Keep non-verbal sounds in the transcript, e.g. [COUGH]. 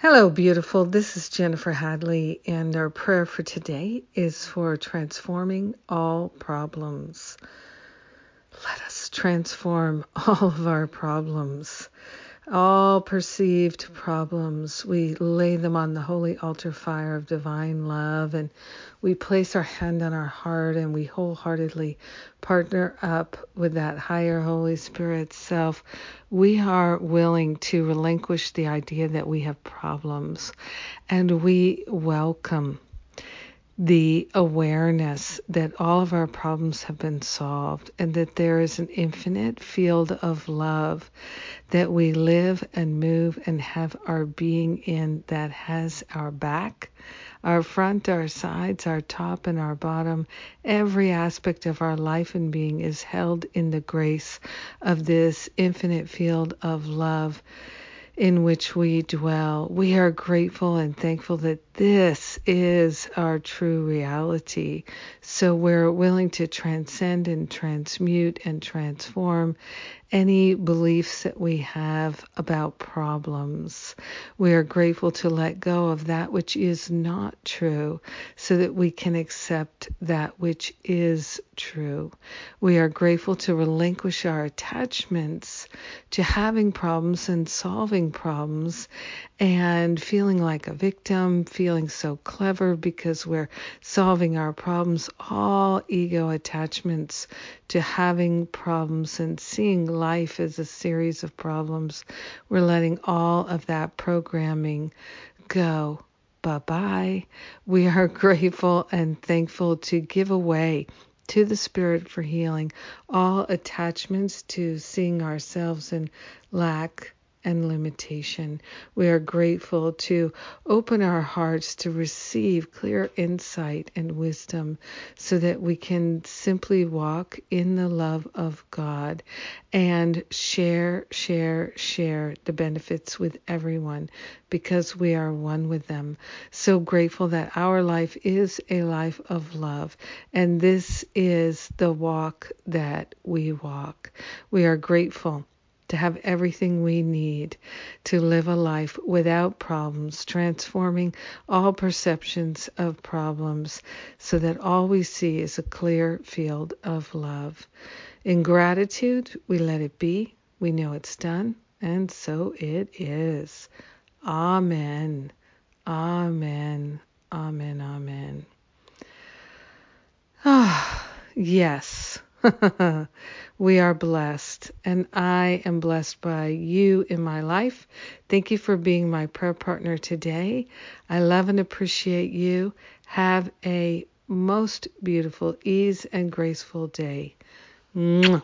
Hello, beautiful. This is Jennifer Hadley, and our prayer for today is for transforming all problems. Let us transform [LAUGHS] all of our problems all perceived problems, we lay them on the holy altar fire of divine love and we place our hand on our heart and we wholeheartedly partner up with that higher Holy Spirit self. We are willing to relinquish the idea that we have problems and we welcome the awareness that all of our problems have been solved and that there is an infinite field of love that we live and move and have our being in that has our back, our front, our sides, our top, and our bottom. Every aspect of our life and being is held in the grace of this infinite field of love in which we dwell. We are grateful and thankful that this is our true reality. So we're willing to transcend and transmute and transform any beliefs that we have about problems. We are grateful to let go of that which is not true so that we can accept that which is true. We are grateful to relinquish our attachments to having problems and solving problems and feeling like a victim, feeling so clever because we're solving our problems, all ego attachments to having problems and seeing life is a series of problems. We're letting all of that programming go. Bye bye. We are [LAUGHS] grateful and thankful to give away to the Spirit for healing all attachments to seeing ourselves in lack and limitation. We are grateful to open our hearts to receive clear insight and wisdom so that we can simply walk in the love of God and share, share, share the benefits with everyone because we are one with them. So grateful that our life is a life of love and this is the walk that we walk. We are grateful to have everything we need to live a life without problems, transforming all perceptions of problems so that all we see is a clear field of love. In gratitude, we let it be. We know it's done, and so it is. Amen. Amen. Amen. Amen. Ah, yes. [LAUGHS] we are blessed, and I am blessed by you in my life. Thank you for being my prayer partner today. I love and appreciate you. Have a most beautiful, ease, and graceful day. Mwah.